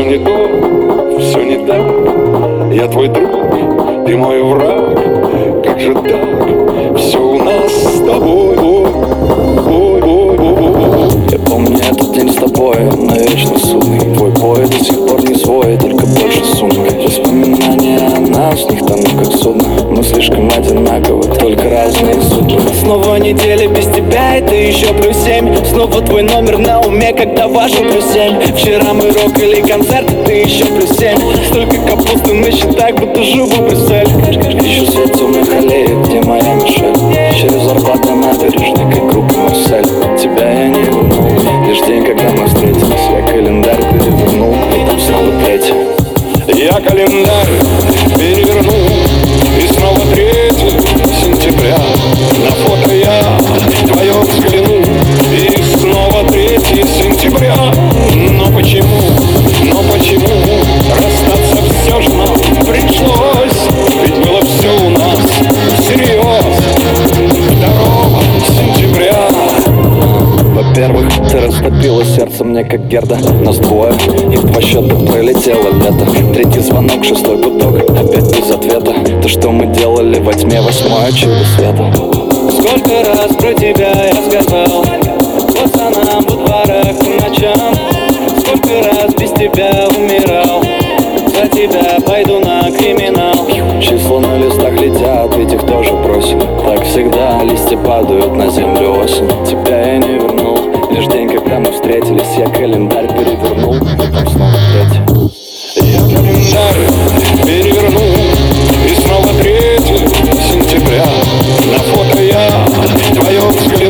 все не то, все не так. Я твой друг, ты мой враг. Как же так? Все у нас с тобой. О, о, о, о, о. Я помню этот день с тобой, он навечно судный. Твой бой до сих пор не свой, только больше суммы. Воспоминания о нас, них там как судно слишком одинаковы, только разные судьбы Снова неделя без тебя, и ты еще плюс семь. Снова твой номер на уме, когда важен плюс семь. Вчера мы рокали концерт, ты еще плюс семь. Столько капусты на счетах, будто живу Брюссель. Ищу свет темных аллей, где моя Мишель? Через зарплату набережной, как группа Марсель. Тебя я не вернул, лишь день, когда мы встретились Я календарь перевернул, и там снова третий Я календарь Во-первых, ты растопила сердце мне как Герда. Нас двое, и в два счета пролетело лето. Третий звонок, шестой гудок, опять без ответа. То, что мы делали во тьме, восьмое чудо света. Сколько раз про тебя я сказал? Пацанам в дворах по ночам. Сколько раз без тебя умирал? За тебя пойду на криминал. Числа на листах летят, ведь их тоже бросим Так всегда листья падают на землю осень. Тебя я не вернул, помнишь день, когда мы встретились? Я календарь перевернул, и снова третий. Я календарь перевернул, и снова третий сентября. На фото я твое взгляд.